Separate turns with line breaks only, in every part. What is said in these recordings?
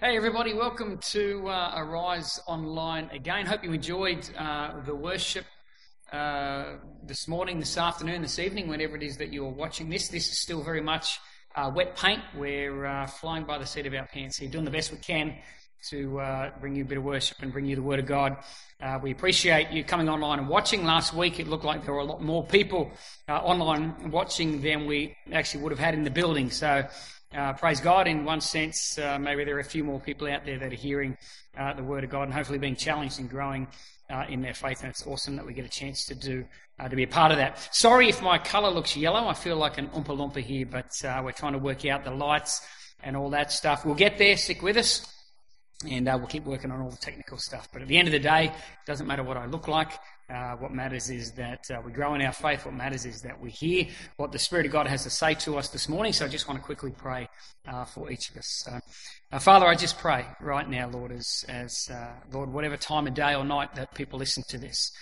Hey, everybody, welcome to uh, Arise Online again. Hope you enjoyed uh, the worship uh, this morning, this afternoon, this evening, whenever it is that you're watching this. This is still very much uh, wet paint. We're uh, flying by the seat of our pants here, doing the best we can to uh, bring you a bit of worship and bring you the Word of God. we appreciate you coming online and watching. Last week, it looked like there were a lot more people online watching than we actually would have had in the building. So, uh, praise God, in one sense, uh, maybe there are a few more people out there that are hearing uh, the Word of God and hopefully being challenged and growing uh, in their faith. And it's awesome that we get a chance to do uh, to be a part of that. Sorry if my colour looks yellow. I feel like an Oompa Loompa here, but uh, we're trying to work out the lights and all that stuff. We'll get there. Stick with us. And we'll keep working on all the technical stuff. But at the end of the day, it doesn't matter what I look like. Uh, what matters is that uh, we grow in our faith. What matters is that we hear what the Spirit of God has to say to us this morning. So I just want to quickly pray uh, for each of us. Uh, Father, I just pray right now, Lord, as, as uh, Lord, whatever time of day or night that people listen to this,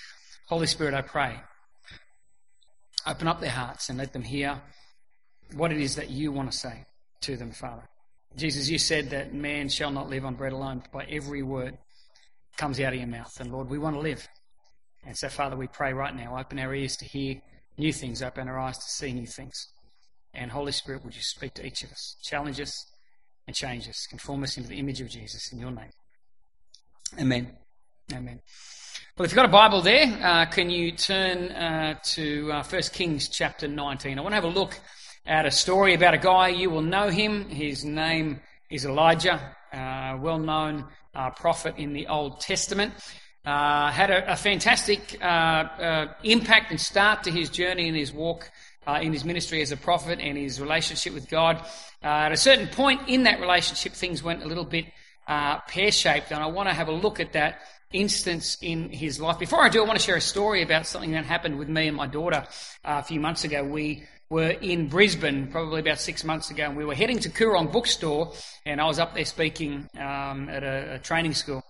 Holy Spirit, I pray, open up their hearts and let them hear what it is that you want to say to them, Father. Jesus, you said that man shall not live on bread alone, but by every word comes out of your mouth. And Lord, we want to live. And so, Father, we pray right now, open our ears to hear new things, open our eyes to see new things. And Holy Spirit, would you speak to each of us, challenge us and change us, conform us into the image of Jesus in your name. Amen. Amen. Well, if you've got a Bible there, uh, can you turn uh, to uh, 1 Kings chapter 19? I want to have a look at a story about a guy. You will know him. His name is Elijah, uh, well known uh, prophet in the Old Testament. Uh, had a, a fantastic uh, uh, impact and start to his journey and his walk uh, in his ministry as a prophet and his relationship with God. At a certain point in that relationship, things went a little bit uh, pear shaped, and I want to have a look at that instance in his life. Before I do, I want to share a story about something that happened with me and my daughter a few months ago. We were in Brisbane probably about six months ago, and we were heading to Koorong Bookstore, and I was up there speaking um, at a, a training school.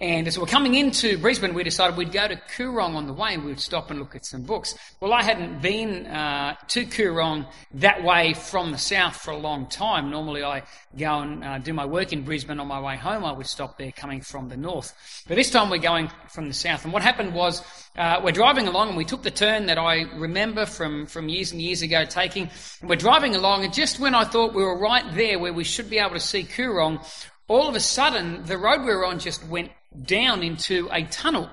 And as we're coming into Brisbane, we decided we'd go to Koorong on the way and we'd stop and look at some books. Well, I hadn't been uh, to Koorong that way from the south for a long time. Normally, I go and uh, do my work in Brisbane on my way home. I would stop there coming from the north. But this time we're going from the south. And what happened was uh, we're driving along and we took the turn that I remember from, from years and years ago taking. And we're driving along, and just when I thought we were right there where we should be able to see Koorong, all of a sudden the road we were on just went down into a tunnel.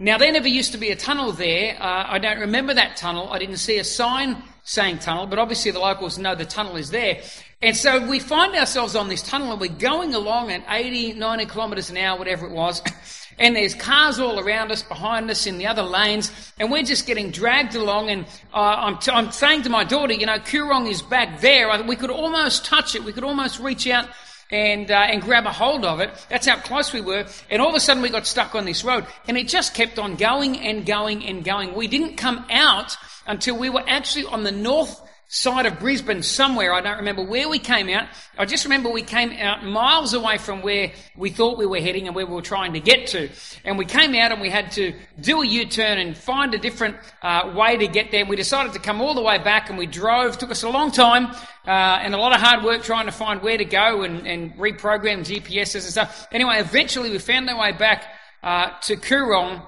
Now, there never used to be a tunnel there. Uh, I don't remember that tunnel. I didn't see a sign saying tunnel, but obviously the locals know the tunnel is there. And so we find ourselves on this tunnel and we're going along at 80, 90 kilometres an hour, whatever it was. And there's cars all around us, behind us, in the other lanes, and we're just getting dragged along. And uh, I'm, t- I'm saying to my daughter, you know, Koorong is back there. We could almost touch it. We could almost reach out and, uh, and grab a hold of it. That's how close we were. And all of a sudden we got stuck on this road. And it just kept on going and going and going. We didn't come out until we were actually on the north side of Brisbane somewhere. I don't remember where we came out. I just remember we came out miles away from where we thought we were heading and where we were trying to get to. And we came out and we had to do a U-turn and find a different uh, way to get there. We decided to come all the way back and we drove. It took us a long time uh, and a lot of hard work trying to find where to go and, and reprogram GPSs and stuff. Anyway, eventually we found our way back uh, to Koorong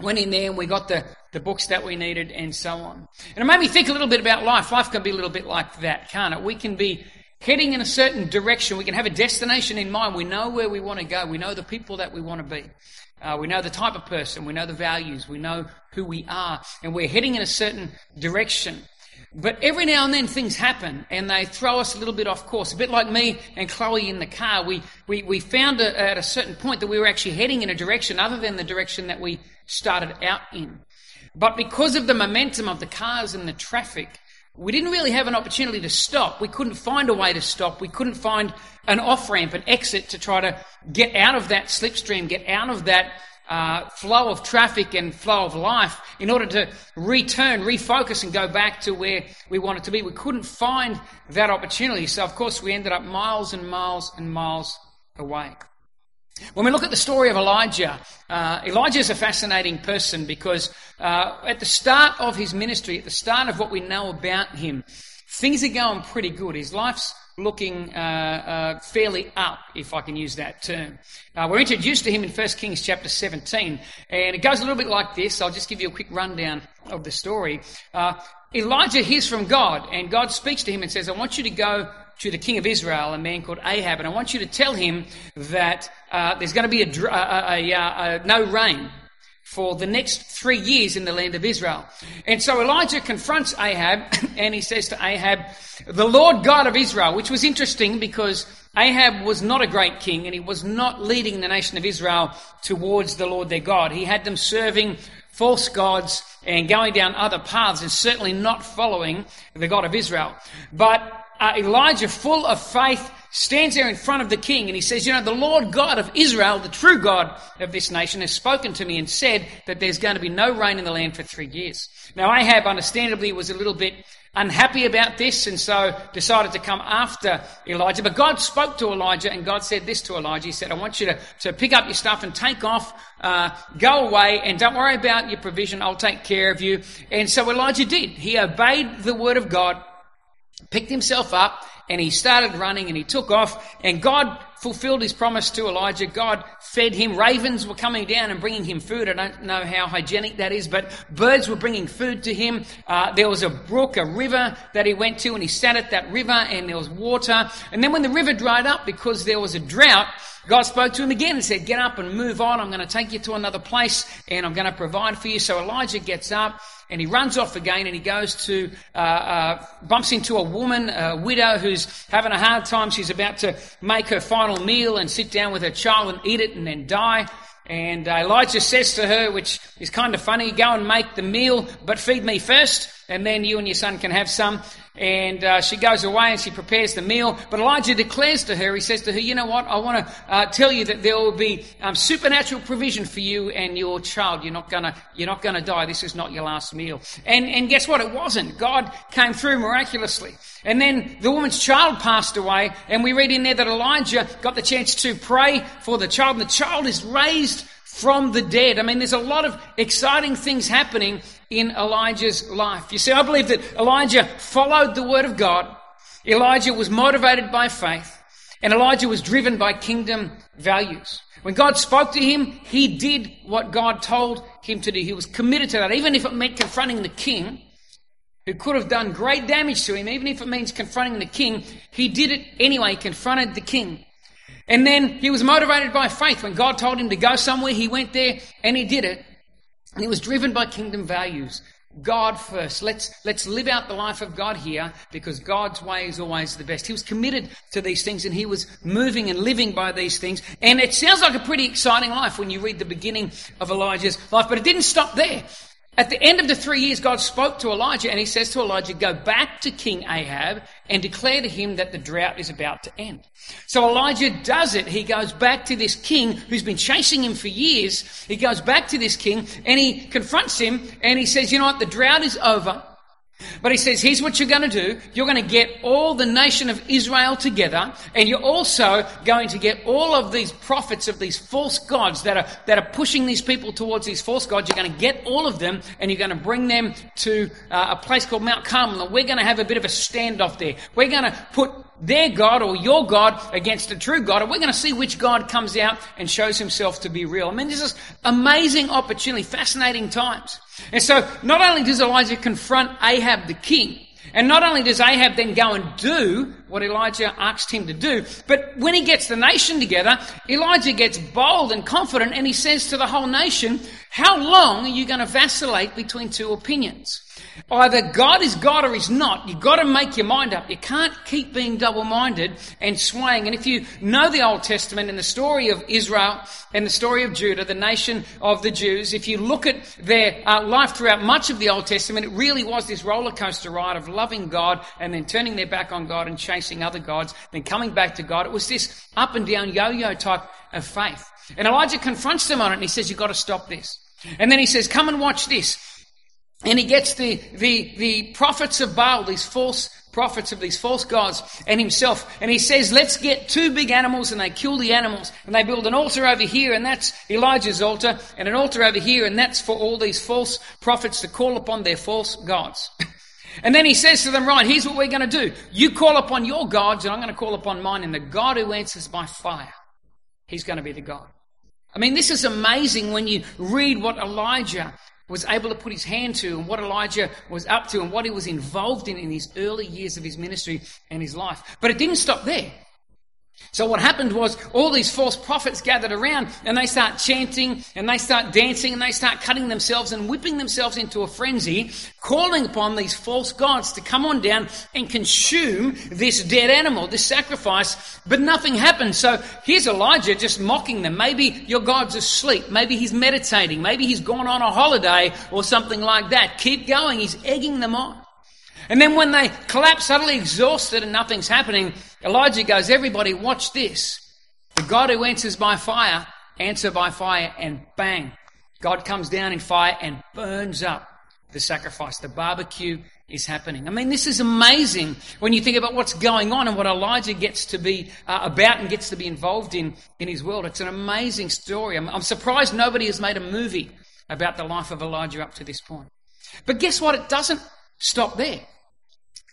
went in there and we got the, the books that we needed and so on. And it made me think a little bit about life. Life can be a little bit like that, can't it? We can be heading in a certain direction. We can have a destination in mind. We know where we want to go. We know the people that we want to be. Uh, we know the type of person. We know the values. We know who we are. And we're heading in a certain direction. But every now and then things happen and they throw us a little bit off course. A bit like me and Chloe in the car. We, we, we found a, at a certain point that we were actually heading in a direction other than the direction that we started out in. But because of the momentum of the cars and the traffic, we didn't really have an opportunity to stop. We couldn't find a way to stop. We couldn't find an off ramp, an exit to try to get out of that slipstream, get out of that uh, flow of traffic and flow of life in order to return, refocus, and go back to where we wanted to be. We couldn't find that opportunity. So, of course, we ended up miles and miles and miles away. When we look at the story of Elijah, uh, Elijah is a fascinating person because uh, at the start of his ministry, at the start of what we know about him, things are going pretty good. His life's looking uh, uh, fairly up, if I can use that term. Uh, we're introduced to him in 1 Kings chapter 17, and it goes a little bit like this. I'll just give you a quick rundown of the story. Uh, Elijah hears from God, and God speaks to him and says, I want you to go to the king of Israel, a man called Ahab, and I want you to tell him that uh, there's going to be a, a, a, no rain for the next three years in the land of Israel. And so Elijah confronts Ahab and he says to Ahab, the Lord God of Israel, which was interesting because Ahab was not a great king and he was not leading the nation of Israel towards the Lord their God. He had them serving false gods and going down other paths and certainly not following the God of Israel. But uh, Elijah, full of faith, stands there in front of the king and he says, You know, the Lord God of Israel, the true God of this nation, has spoken to me and said that there's going to be no rain in the land for three years. Now, Ahab, understandably, was a little bit unhappy about this and so decided to come after Elijah. But God spoke to Elijah and God said this to Elijah. He said, I want you to, to pick up your stuff and take off, uh, go away and don't worry about your provision. I'll take care of you. And so Elijah did. He obeyed the word of God picked himself up and he started running and he took off and God fulfilled his promise to Elijah. God fed him. Ravens were coming down and bringing him food. I don't know how hygienic that is, but birds were bringing food to him. Uh, there was a brook, a river that he went to and he sat at that river and there was water. And then when the river dried up because there was a drought, God spoke to him again and said, get up and move on. I'm going to take you to another place and I'm going to provide for you. So Elijah gets up and he runs off again and he goes to, uh, uh, bumps into a woman, a widow who's having a hard time. She's about to make her final meal and sit down with her child and eat it and then die. And uh, Elijah says to her, which is kind of funny, go and make the meal, but feed me first, and then you and your son can have some. And uh, she goes away and she prepares the meal. But Elijah declares to her, he says to her, You know what? I want to uh, tell you that there will be um, supernatural provision for you and your child. You're not going you're not gonna die. This is not your last meal. And, and guess what? It wasn't. God came through miraculously. And then the woman's child passed away. And we read in there that Elijah got the chance to pray for the child. And the child is raised from the dead. I mean, there's a lot of exciting things happening in Elijah's life. You see, I believe that Elijah followed the word of God. Elijah was motivated by faith. And Elijah was driven by kingdom values. When God spoke to him, he did what God told him to do. He was committed to that, even if it meant confronting the king, who could have done great damage to him, even if it means confronting the king, he did it anyway, he confronted the king. And then he was motivated by faith. When God told him to go somewhere, he went there and he did it. And he was driven by kingdom values. God first. Let's, let's live out the life of God here because God's way is always the best. He was committed to these things and he was moving and living by these things. And it sounds like a pretty exciting life when you read the beginning of Elijah's life, but it didn't stop there. At the end of the three years, God spoke to Elijah and he says to Elijah, go back to King Ahab and declare to him that the drought is about to end. So Elijah does it. He goes back to this king who's been chasing him for years. He goes back to this king and he confronts him and he says, you know what? The drought is over. But he says, here's what you're going to do. You're going to get all the nation of Israel together, and you're also going to get all of these prophets of these false gods that are, that are pushing these people towards these false gods. You're going to get all of them, and you're going to bring them to uh, a place called Mount Carmel. And we're going to have a bit of a standoff there. We're going to put their God or your God against the true God, and we're going to see which God comes out and shows himself to be real. I mean, this is amazing opportunity, fascinating times. And so, not only does Elijah confront Ahab the king, and not only does Ahab then go and do what Elijah asked him to do, but when he gets the nation together, Elijah gets bold and confident and he says to the whole nation, How long are you going to vacillate between two opinions? Either God is God or He's not. You've got to make your mind up. You can't keep being double minded and swaying. And if you know the Old Testament and the story of Israel and the story of Judah, the nation of the Jews, if you look at their uh, life throughout much of the Old Testament, it really was this roller coaster ride of loving God and then turning their back on God and chasing other gods, then coming back to God. It was this up and down yo yo type of faith. And Elijah confronts them on it and he says, You've got to stop this. And then he says, Come and watch this. And he gets the, the, the prophets of Baal, these false prophets of these false gods, and himself. And he says, let's get two big animals, and they kill the animals. And they build an altar over here, and that's Elijah's altar, and an altar over here, and that's for all these false prophets to call upon their false gods. And then he says to them, Right, here's what we're going to do. You call upon your gods, and I'm going to call upon mine, and the God who answers by fire, he's going to be the God. I mean, this is amazing when you read what Elijah was able to put his hand to and what Elijah was up to and what he was involved in in his early years of his ministry and his life. But it didn't stop there. So what happened was all these false prophets gathered around and they start chanting and they start dancing and they start cutting themselves and whipping themselves into a frenzy, calling upon these false gods to come on down and consume this dead animal, this sacrifice, but nothing happened. So here's Elijah just mocking them. Maybe your God's asleep. Maybe he's meditating. Maybe he's gone on a holiday or something like that. Keep going. He's egging them on. And then when they collapse utterly exhausted and nothing's happening, Elijah goes, Everybody, watch this. The God who answers by fire, answer by fire, and bang. God comes down in fire and burns up the sacrifice. The barbecue is happening. I mean, this is amazing when you think about what's going on and what Elijah gets to be uh, about and gets to be involved in in his world. It's an amazing story. I'm, I'm surprised nobody has made a movie about the life of Elijah up to this point. But guess what? It doesn't stop there.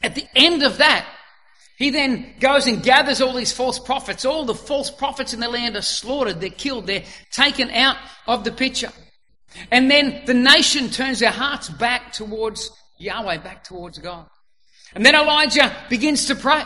At the end of that, he then goes and gathers all these false prophets. All the false prophets in the land are slaughtered, they're killed, they're taken out of the picture. And then the nation turns their hearts back towards Yahweh, back towards God. And then Elijah begins to pray.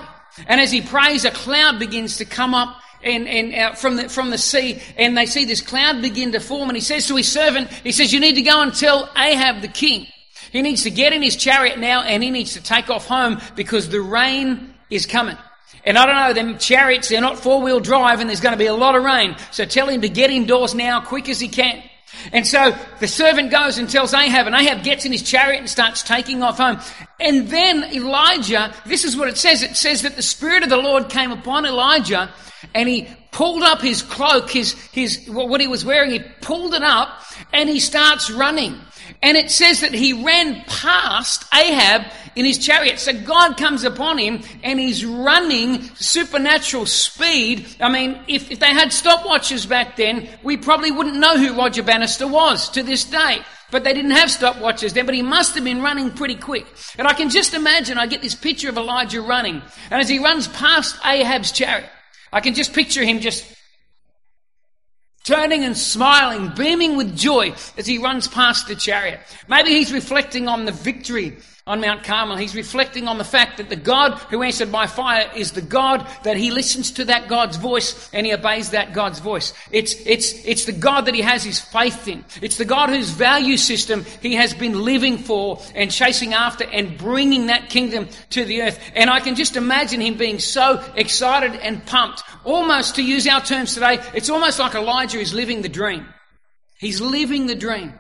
And as he prays, a cloud begins to come up and, and uh, from the from the sea, and they see this cloud begin to form. And he says to his servant, he says, "You need to go and tell Ahab the king. He needs to get in his chariot now, and he needs to take off home because the rain is coming. And I don't know, them chariots, they're not four wheel drive and there's going to be a lot of rain. So tell him to get indoors now, quick as he can. And so the servant goes and tells Ahab, and Ahab gets in his chariot and starts taking off home. And then Elijah, this is what it says. It says that the Spirit of the Lord came upon Elijah and he pulled up his cloak, his, his, what he was wearing, he pulled it up and he starts running. And it says that he ran past Ahab in his chariot. So God comes upon him and he's running supernatural speed. I mean, if, if they had stopwatches back then, we probably wouldn't know who Roger Bannister was to this day. But they didn't have stopwatches then, but he must have been running pretty quick. And I can just imagine, I get this picture of Elijah running. And as he runs past Ahab's chariot, I can just picture him just turning and smiling, beaming with joy as he runs past the chariot. Maybe he's reflecting on the victory on Mount Carmel. He's reflecting on the fact that the God who answered by fire is the God that he listens to that God's voice and he obeys that God's voice. It's, it's, it's the God that he has his faith in. It's the God whose value system he has been living for and chasing after and bringing that kingdom to the earth. And I can just imagine him being so excited and pumped. Almost, to use our terms today, it's almost like Elijah is living the dream. He's living the dream.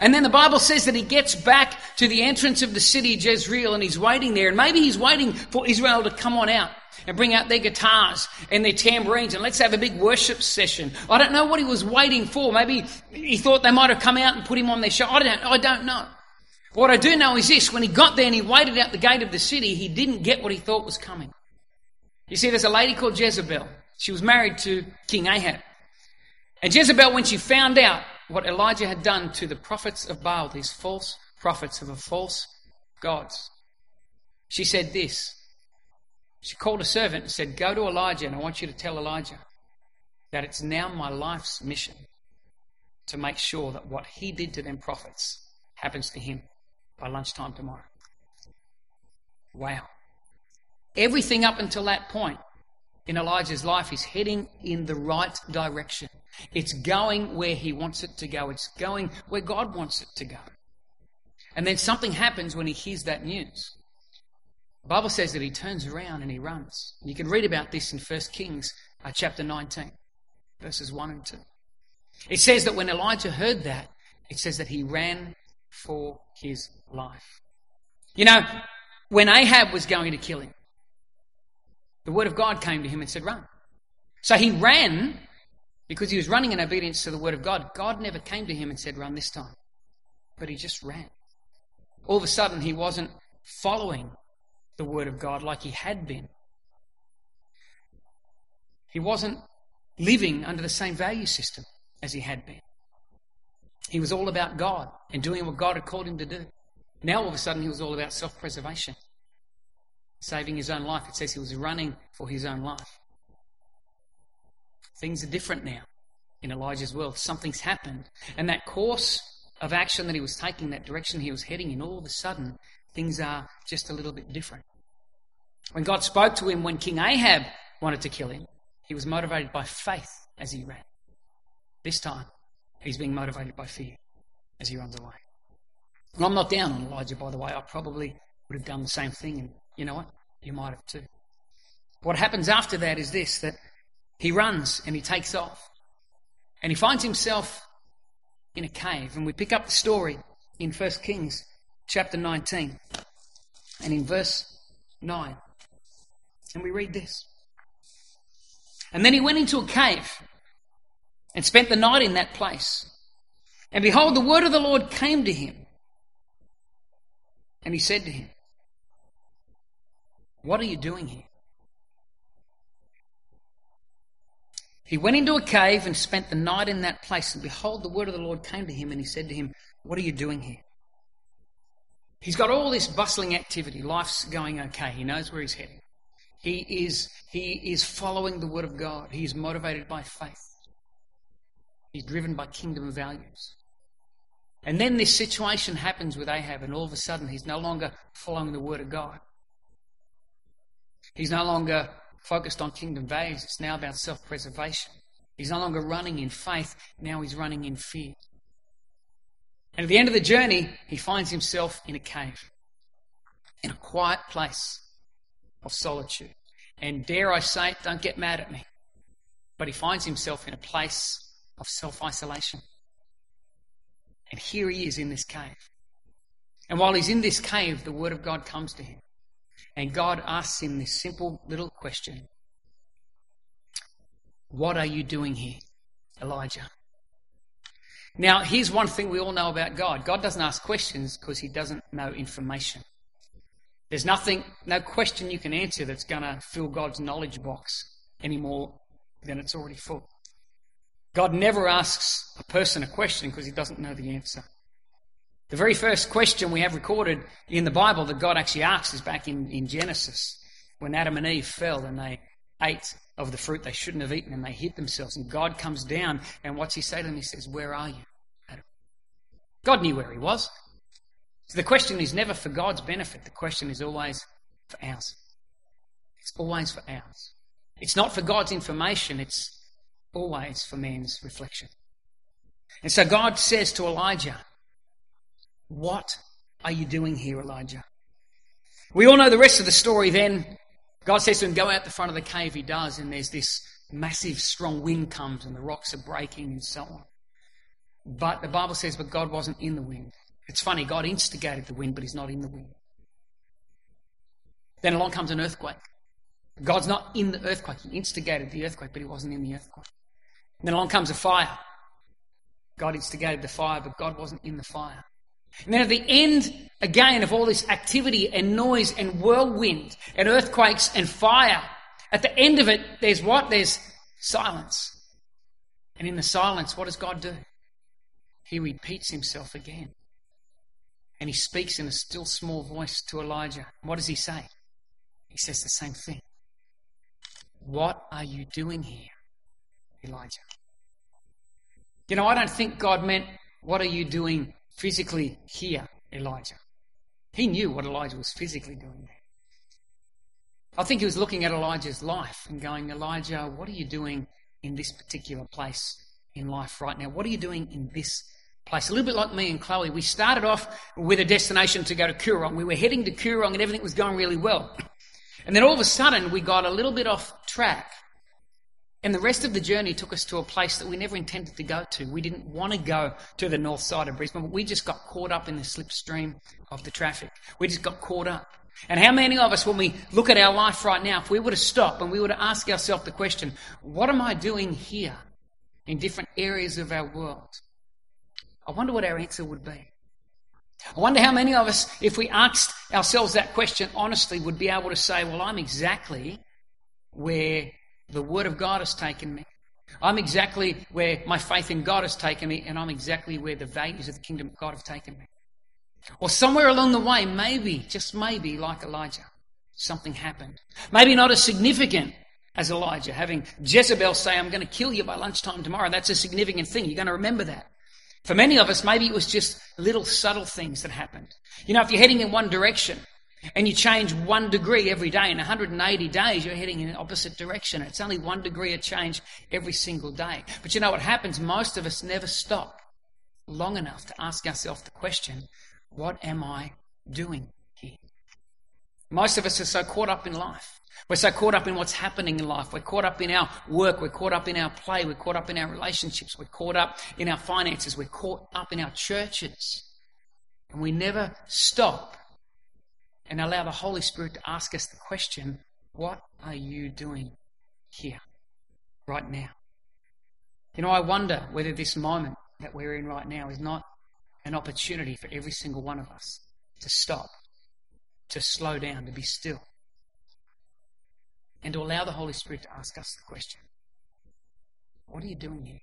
And then the Bible says that he gets back to the entrance of the city, Jezreel, and he's waiting there. And maybe he's waiting for Israel to come on out and bring out their guitars and their tambourines and let's have a big worship session. I don't know what he was waiting for. Maybe he thought they might have come out and put him on their show. I don't, I don't know. What I do know is this when he got there and he waited out the gate of the city, he didn't get what he thought was coming. You see, there's a lady called Jezebel. She was married to King Ahab. And Jezebel, when she found out what Elijah had done to the prophets of Baal, these false prophets of a false gods. She said this. She called a servant and said, Go to Elijah, and I want you to tell Elijah that it's now my life's mission to make sure that what he did to them prophets happens to him by lunchtime tomorrow. Wow. Everything up until that point in Elijah's life is heading in the right direction. It's going where he wants it to go. It's going where God wants it to go. And then something happens when he hears that news. The Bible says that he turns around and he runs. You can read about this in 1 Kings uh, chapter 19, verses 1 and 2. It says that when Elijah heard that, it says that he ran for his life. You know, when Ahab was going to kill him, the word of God came to him and said, Run. So he ran because he was running in obedience to the word of God. God never came to him and said, Run this time. But he just ran. All of a sudden, he wasn't following the word of God like he had been. He wasn't living under the same value system as he had been. He was all about God and doing what God had called him to do. Now all of a sudden he was all about self preservation, saving his own life. It says he was running for his own life. Things are different now in Elijah's world. Something's happened. And that course of action that he was taking, that direction he was heading in, all of a sudden, things are just a little bit different. When God spoke to him when King Ahab wanted to kill him, he was motivated by faith as he ran. This time, he's being motivated by fear as he runs away. And I'm not down on Elijah, by the way. I probably would have done the same thing, and you know what? You might have too. What happens after that is this that he runs and he takes off. And he finds himself in a cave. And we pick up the story in 1 Kings chapter 19 and in verse 9. And we read this. And then he went into a cave and spent the night in that place. And behold, the word of the Lord came to him. And he said to him, What are you doing here? He went into a cave and spent the night in that place. And behold, the word of the Lord came to him, and he said to him, What are you doing here? He's got all this bustling activity. Life's going okay. He knows where he's heading. He is, he is following the word of God. He is motivated by faith. He's driven by kingdom values. And then this situation happens with Ahab, and all of a sudden he's no longer following the word of God. He's no longer focused on kingdom values. It's now about self preservation. He's no longer running in faith, now he's running in fear. And at the end of the journey, he finds himself in a cave, in a quiet place of solitude. And dare I say it, don't get mad at me, but he finds himself in a place of self isolation. And here he is in this cave. And while he's in this cave, the Word of God comes to him. And God asks him this simple little question What are you doing here, Elijah? Now, here's one thing we all know about God God doesn't ask questions because he doesn't know information. There's nothing, no question you can answer that's going to fill God's knowledge box any more than it's already full. God never asks a person a question because he doesn't know the answer. The very first question we have recorded in the Bible that God actually asks is back in, in Genesis when Adam and Eve fell and they ate of the fruit they shouldn't have eaten and they hid themselves. And God comes down and what's he say to them? He says, Where are you, Adam? God knew where he was. So the question is never for God's benefit. The question is always for ours. It's always for ours. It's not for God's information. It's always for man's reflection. And so God says to Elijah, what are you doing here, Elijah? We all know the rest of the story then. God says to him, Go out the front of the cave. He does, and there's this massive, strong wind comes, and the rocks are breaking, and so on. But the Bible says, But God wasn't in the wind. It's funny, God instigated the wind, but He's not in the wind. Then along comes an earthquake. God's not in the earthquake. He instigated the earthquake, but He wasn't in the earthquake. And then along comes a fire. God instigated the fire, but God wasn't in the fire. And then at the end, again, of all this activity and noise and whirlwind and earthquakes and fire, at the end of it, there's what? There's silence. And in the silence, what does God do? He repeats himself again. And he speaks in a still small voice to Elijah. What does he say? He says the same thing. What are you doing here, Elijah? You know, I don't think God meant, What are you doing physically here, Elijah. He knew what Elijah was physically doing there. I think he was looking at Elijah's life and going, Elijah, what are you doing in this particular place in life right now? What are you doing in this place? A little bit like me and Chloe. We started off with a destination to go to Koorong. We were heading to Koorong and everything was going really well. And then all of a sudden, we got a little bit off track and the rest of the journey took us to a place that we never intended to go to. We didn't want to go to the north side of Brisbane, but we just got caught up in the slipstream of the traffic. We just got caught up. And how many of us, when we look at our life right now, if we were to stop and we were to ask ourselves the question, what am I doing here in different areas of our world? I wonder what our answer would be. I wonder how many of us, if we asked ourselves that question honestly, would be able to say, well, I'm exactly where the Word of God has taken me. I'm exactly where my faith in God has taken me, and I'm exactly where the values of the kingdom of God have taken me. Or somewhere along the way, maybe, just maybe, like Elijah, something happened. Maybe not as significant as Elijah, having Jezebel say, I'm going to kill you by lunchtime tomorrow. That's a significant thing. You're going to remember that. For many of us, maybe it was just little subtle things that happened. You know, if you're heading in one direction and you change one degree every day, in 180 days, you're heading in the opposite direction. It's only one degree of change every single day. But you know what happens? Most of us never stop long enough to ask ourselves the question, what am I doing here? Most of us are so caught up in life. We're so caught up in what's happening in life. We're caught up in our work. We're caught up in our play. We're caught up in our relationships. We're caught up in our finances. We're caught up in our churches. And we never stop and allow the Holy Spirit to ask us the question, What are you doing here, right now? You know, I wonder whether this moment that we're in right now is not an opportunity for every single one of us to stop, to slow down, to be still, and to allow the Holy Spirit to ask us the question What are you doing here?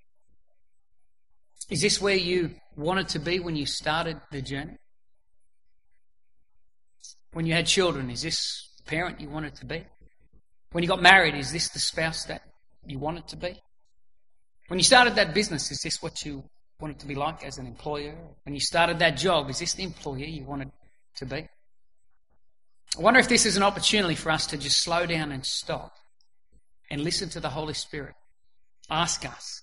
Is this where you wanted to be when you started the journey? When you had children, is this the parent you wanted to be? When you got married, is this the spouse that you wanted to be? When you started that business, is this what you wanted to be like as an employer? When you started that job, is this the employer you wanted to be? I wonder if this is an opportunity for us to just slow down and stop and listen to the Holy Spirit. Ask us,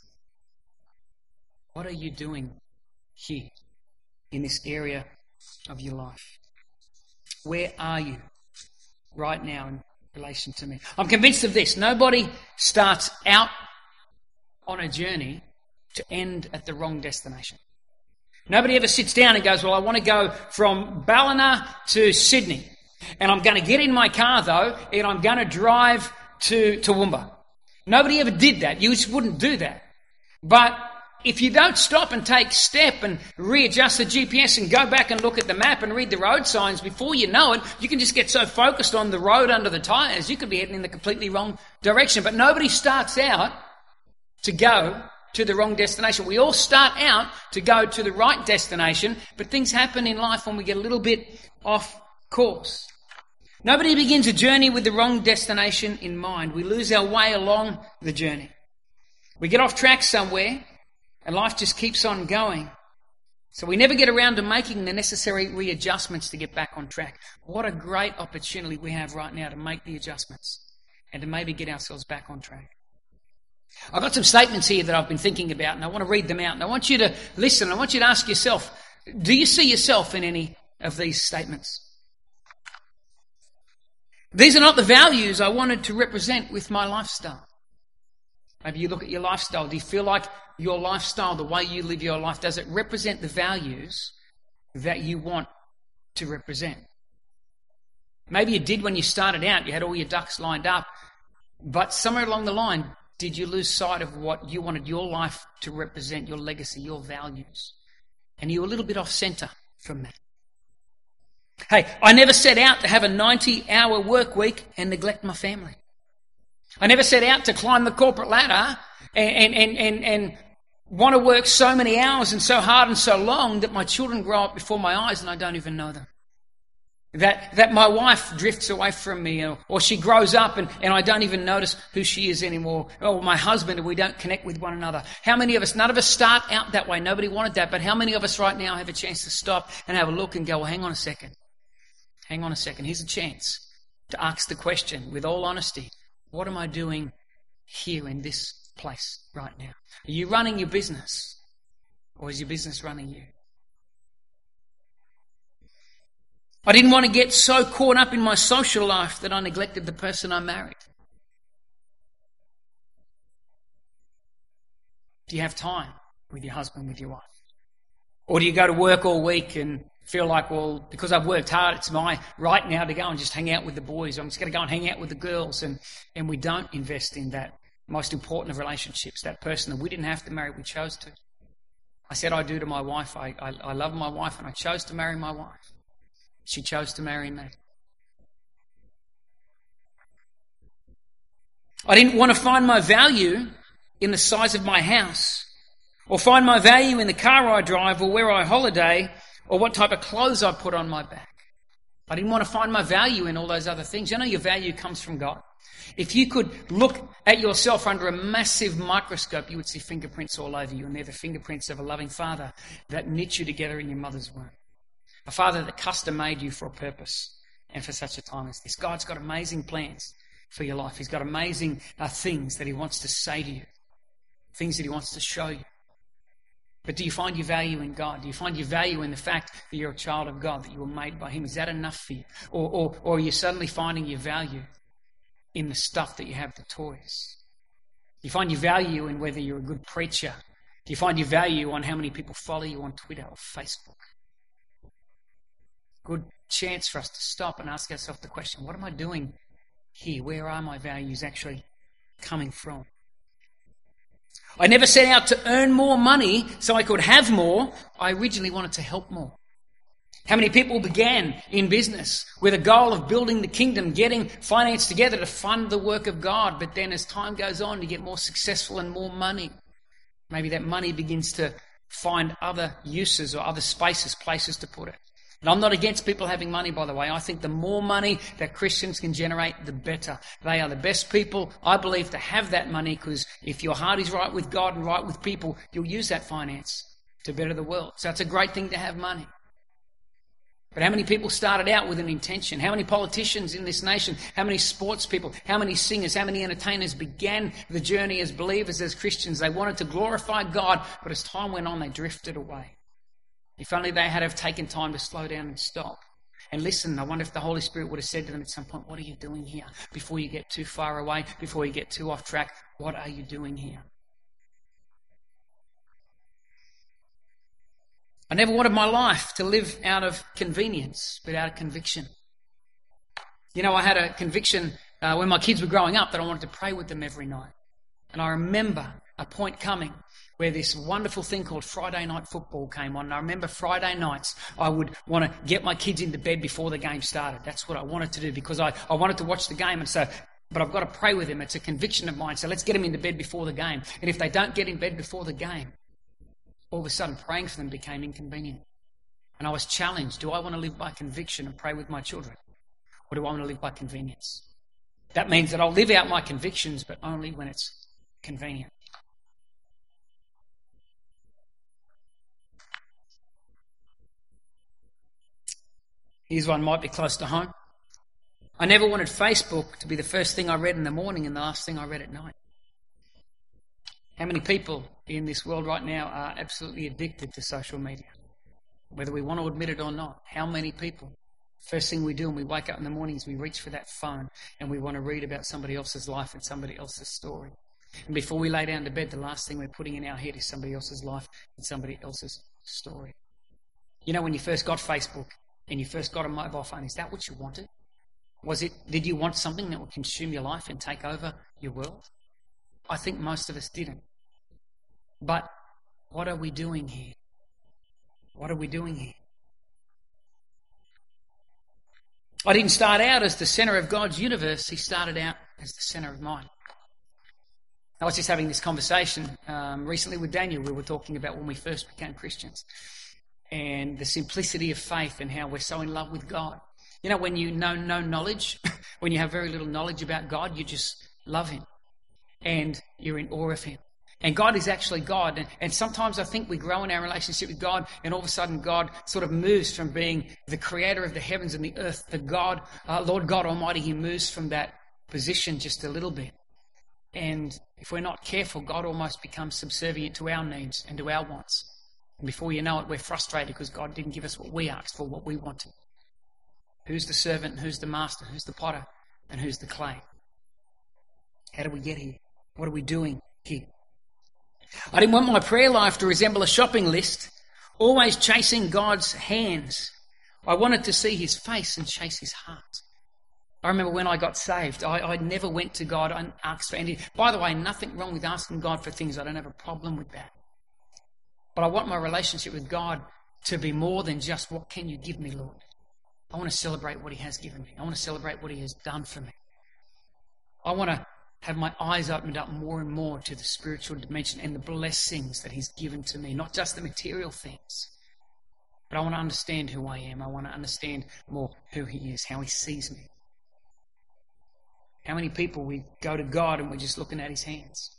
what are you doing here in this area of your life? Where are you right now in relation to me? I'm convinced of this. Nobody starts out on a journey to end at the wrong destination. Nobody ever sits down and goes, Well, I want to go from Ballina to Sydney. And I'm going to get in my car, though, and I'm going to drive to Toowoomba. Nobody ever did that. You just wouldn't do that. But if you don't stop and take step and readjust the GPS and go back and look at the map and read the road signs, before you know it, you can just get so focused on the road under the tyres, you could be heading in the completely wrong direction. But nobody starts out to go to the wrong destination. We all start out to go to the right destination, but things happen in life when we get a little bit off course. Nobody begins a journey with the wrong destination in mind. We lose our way along the journey. We get off track somewhere and life just keeps on going. So we never get around to making the necessary readjustments to get back on track. What a great opportunity we have right now to make the adjustments and to maybe get ourselves back on track. I've got some statements here that I've been thinking about and I want to read them out and I want you to listen. I want you to ask yourself, do you see yourself in any of these statements? These are not the values I wanted to represent with my lifestyle. Maybe you look at your lifestyle. Do you feel like your lifestyle, the way you live your life, does it represent the values that you want to represent? Maybe you did when you started out, you had all your ducks lined up, but somewhere along the line, did you lose sight of what you wanted your life to represent, your legacy, your values? And you were a little bit off centre from that. Hey, I never set out to have a 90 hour work week and neglect my family. I never set out to climb the corporate ladder and, and, and, and, want to work so many hours and so hard and so long that my children grow up before my eyes and I don't even know them. That, that my wife drifts away from me or, or she grows up and, and I don't even notice who she is anymore. Or my husband and we don't connect with one another. How many of us, none of us start out that way. Nobody wanted that. But how many of us right now have a chance to stop and have a look and go, well, hang on a second. Hang on a second. Here's a chance to ask the question with all honesty. What am I doing here in this place right now? Are you running your business? Or is your business running you? I didn't want to get so caught up in my social life that I neglected the person I married. Do you have time with your husband, with your wife? Or do you go to work all week and feel like, well, because I've worked hard, it's my right now to go and just hang out with the boys. I'm just going to go and hang out with the girls. And, and we don't invest in that most important of relationships, that person that we didn't have to marry, we chose to. I said I do to my wife. I, I, I love my wife and I chose to marry my wife. She chose to marry me. I didn't want to find my value in the size of my house or find my value in the car I drive or where I holiday or what type of clothes I put on my back. I didn't want to find my value in all those other things. You know, your value comes from God. If you could look at yourself under a massive microscope, you would see fingerprints all over you, and they're the fingerprints of a loving Father that knit you together in your mother's womb. A Father that custom made you for a purpose and for such a time as this. God's got amazing plans for your life. He's got amazing uh, things that He wants to say to you, things that He wants to show you. But do you find your value in God? Do you find your value in the fact that you're a child of God, that you were made by Him? Is that enough for you? Or, or, or are you suddenly finding your value in the stuff that you have, the toys? Do you find your value in whether you're a good preacher? Do you find your value on how many people follow you on Twitter or Facebook? Good chance for us to stop and ask ourselves the question what am I doing here? Where are my values actually coming from? I never set out to earn more money so I could have more. I originally wanted to help more. How many people began in business with a goal of building the kingdom, getting finance together to fund the work of God, but then as time goes on, to get more successful and more money, maybe that money begins to find other uses or other spaces, places to put it. And I'm not against people having money, by the way. I think the more money that Christians can generate, the better. They are the best people, I believe, to have that money because if your heart is right with God and right with people, you'll use that finance to better the world. So it's a great thing to have money. But how many people started out with an intention? How many politicians in this nation? How many sports people? How many singers? How many entertainers began the journey as believers, as Christians? They wanted to glorify God, but as time went on, they drifted away. If only they had have taken time to slow down and stop. And listen, I wonder if the Holy Spirit would have said to them at some point, What are you doing here? Before you get too far away, before you get too off track, what are you doing here? I never wanted my life to live out of convenience, but out of conviction. You know, I had a conviction uh, when my kids were growing up that I wanted to pray with them every night. And I remember a point coming where this wonderful thing called Friday night football came on. And I remember Friday nights, I would want to get my kids into bed before the game started. That's what I wanted to do because I, I wanted to watch the game. And so, but I've got to pray with them. It's a conviction of mine. So let's get them into bed before the game. And if they don't get in bed before the game, all of a sudden praying for them became inconvenient. And I was challenged do I want to live by conviction and pray with my children? Or do I want to live by convenience? That means that I'll live out my convictions, but only when it's convenient. Here's one might be close to home. I never wanted Facebook to be the first thing I read in the morning and the last thing I read at night. How many people in this world right now are absolutely addicted to social media? Whether we want to admit it or not. How many people? First thing we do when we wake up in the morning is we reach for that phone and we want to read about somebody else's life and somebody else's story. And before we lay down to bed, the last thing we're putting in our head is somebody else's life and somebody else's story. You know, when you first got Facebook, and you first got a mobile phone, is that what you wanted? Was it, did you want something that would consume your life and take over your world? I think most of us didn't. But what are we doing here? What are we doing here? I didn't start out as the center of God's universe, He started out as the center of mine. I was just having this conversation um, recently with Daniel. We were talking about when we first became Christians and the simplicity of faith and how we're so in love with God. You know, when you know no knowledge, when you have very little knowledge about God, you just love Him and you're in awe of Him. And God is actually God. And, and, sometimes I think we grow in our relationship with God, and all of a sudden God sort of moves from being the creator of the heavens and the earth, the God, uh, Lord God Almighty. He moves from that position just a little bit. And if we're not careful, God almost becomes subservient to our needs and to our wants. And before you know it, we're frustrated because God didn't give us what we asked for, what we wanted. Who's the servant who's the master? Who's the potter and who's the clay? How do we get here? What are we doing here? I didn't want my prayer life to resemble a shopping list, always chasing God's hands. I wanted to see his face and chase his heart. I remember when I got saved, I, I never went to God and asked for anything. By the way, nothing wrong with asking God for things. I don't have a problem with that. But I want my relationship with God to be more than just what can you give me, Lord? I want to celebrate what He has given me. I want to celebrate what He has done for me. I want to have my eyes opened up more and more to the spiritual dimension and the blessings that He's given to me, not just the material things. But I want to understand who I am. I want to understand more who He is, how He sees me. How many people we go to God and we're just looking at His hands?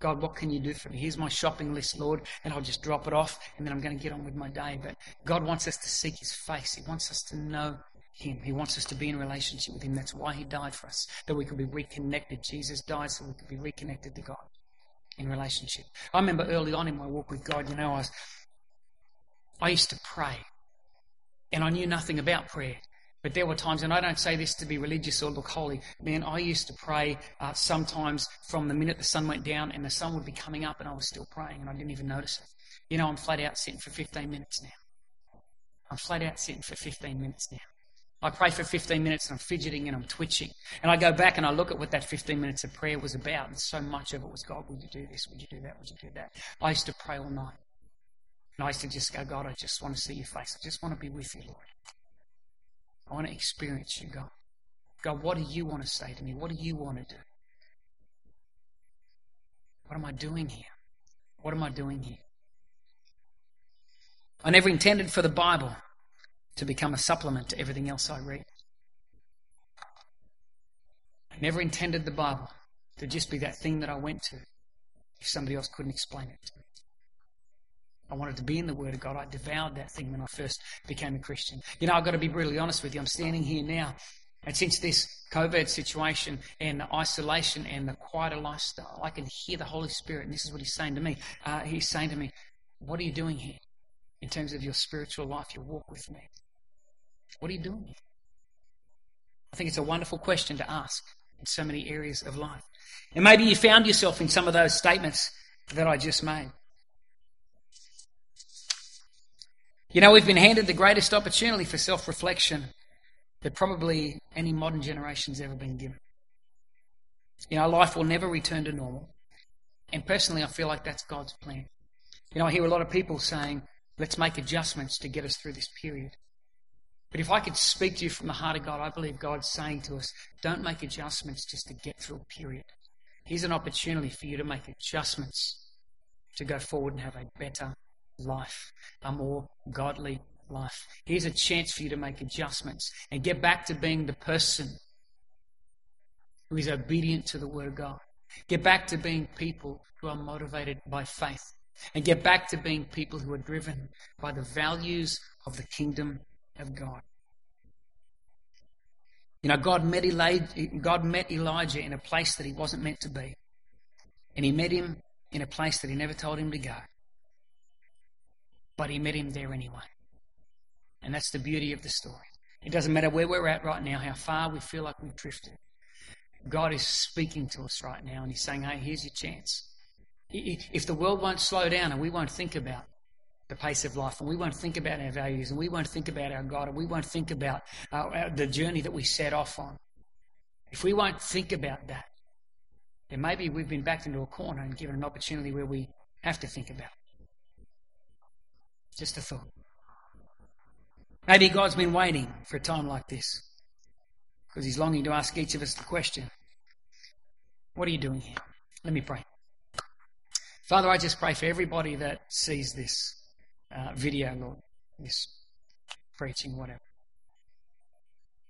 God, what can you do for me? Here's my shopping list, Lord, and I'll just drop it off and then I'm going to get on with my day. But God wants us to seek His face. He wants us to know Him. He wants us to be in relationship with Him. That's why He died for us, that we could be reconnected. Jesus died so we could be reconnected to God in relationship. I remember early on in my walk with God, you know, I was, I used to pray and I knew nothing about prayer. But there were times, and I don't say this to be religious or look holy, man, I used to pray uh, sometimes from the minute the sun went down and the sun would be coming up and I was still praying and I didn't even notice it. You know, I'm flat out sitting for 15 minutes now. I'm flat out sitting for 15 minutes now. I pray for 15 minutes and I'm fidgeting and I'm twitching. And I go back and I look at what that 15 minutes of prayer was about. And so much of it was, God, would you do this? Would you do that? Would you do that? I used to pray all night. And I used to just go, God, I just want to see your face. I just want to be with you, Lord. I want to experience you, God. God, what do you want to say to me? What do you want to do? What am I doing here? What am I doing here? I never intended for the Bible to become a supplement to everything else I read. I never intended the Bible to just be that thing that I went to if somebody else couldn't explain it to me. I wanted to be in the Word of God. I devoured that thing when I first became a Christian. You know, I've got to be brutally honest with you. I'm standing here now, and since this COVID situation and the isolation and the quieter lifestyle, I can hear the Holy Spirit, and this is what He's saying to me. Uh, he's saying to me, What are you doing here in terms of your spiritual life, your walk with me? What are you doing here? I think it's a wonderful question to ask in so many areas of life. And maybe you found yourself in some of those statements that I just made. You know, we've been handed the greatest opportunity for self reflection that probably any modern generation's ever been given. You know, life will never return to normal. And personally, I feel like that's God's plan. You know, I hear a lot of people saying, let's make adjustments to get us through this period. But if I could speak to you from the heart of God, I believe God's saying to us, don't make adjustments just to get through a period. Here's an opportunity for you to make adjustments to go forward and have a better life, a more godly life. Here's a chance for you to make adjustments and get back to being the person who is obedient to the Word of God. Get back to being people who are motivated by faith. And get back to being people who are driven by the values of the kingdom of God. You know, God met, Elijah, God met Elijah in a place that he wasn't meant to be. And he met him in a place that he never told him to go. But he met him there anyway. And that's the beauty of the story. It doesn't matter where we're at right now, how far we feel like we've drifted. God is speaking to us right now and He's saying, hey, here's your chance. If the world won't slow down and we won't think about the pace of life and we won't think about our values and we won't think about our God and we won't think about uh, the journey that we set off on, if we won't think about that, then maybe we've been backed into a corner and given an opportunity where we have to think about it. Just a thought. Maybe God's been waiting for a time like this because He's longing to ask each of us the question What are you doing here? Let me pray. Father, I just pray for everybody that sees this uh, video, Lord, this preaching, whatever.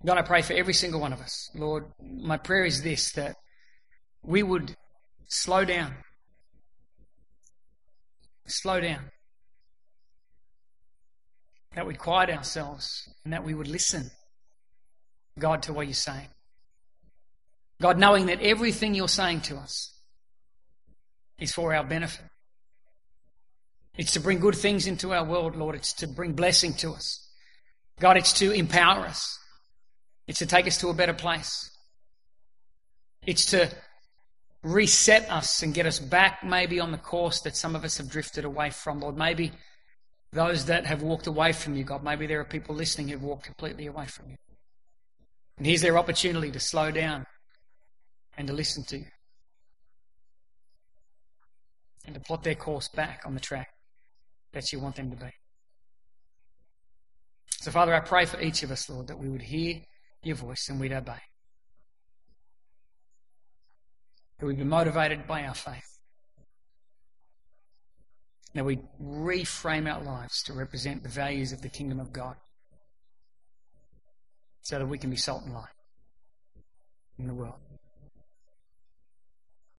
God, I pray for every single one of us. Lord, my prayer is this that we would slow down. Slow down that we'd quiet ourselves and that we would listen, God, to what you're saying. God, knowing that everything you're saying to us is for our benefit. It's to bring good things into our world, Lord. It's to bring blessing to us. God, it's to empower us. It's to take us to a better place. It's to reset us and get us back maybe on the course that some of us have drifted away from, Lord. Maybe those that have walked away from you, God. Maybe there are people listening who've walked completely away from you. And here's their opportunity to slow down and to listen to you. And to plot their course back on the track that you want them to be. So, Father, I pray for each of us, Lord, that we would hear your voice and we'd obey. That we'd be motivated by our faith. That we reframe our lives to represent the values of the kingdom of God so that we can be salt and light in the world.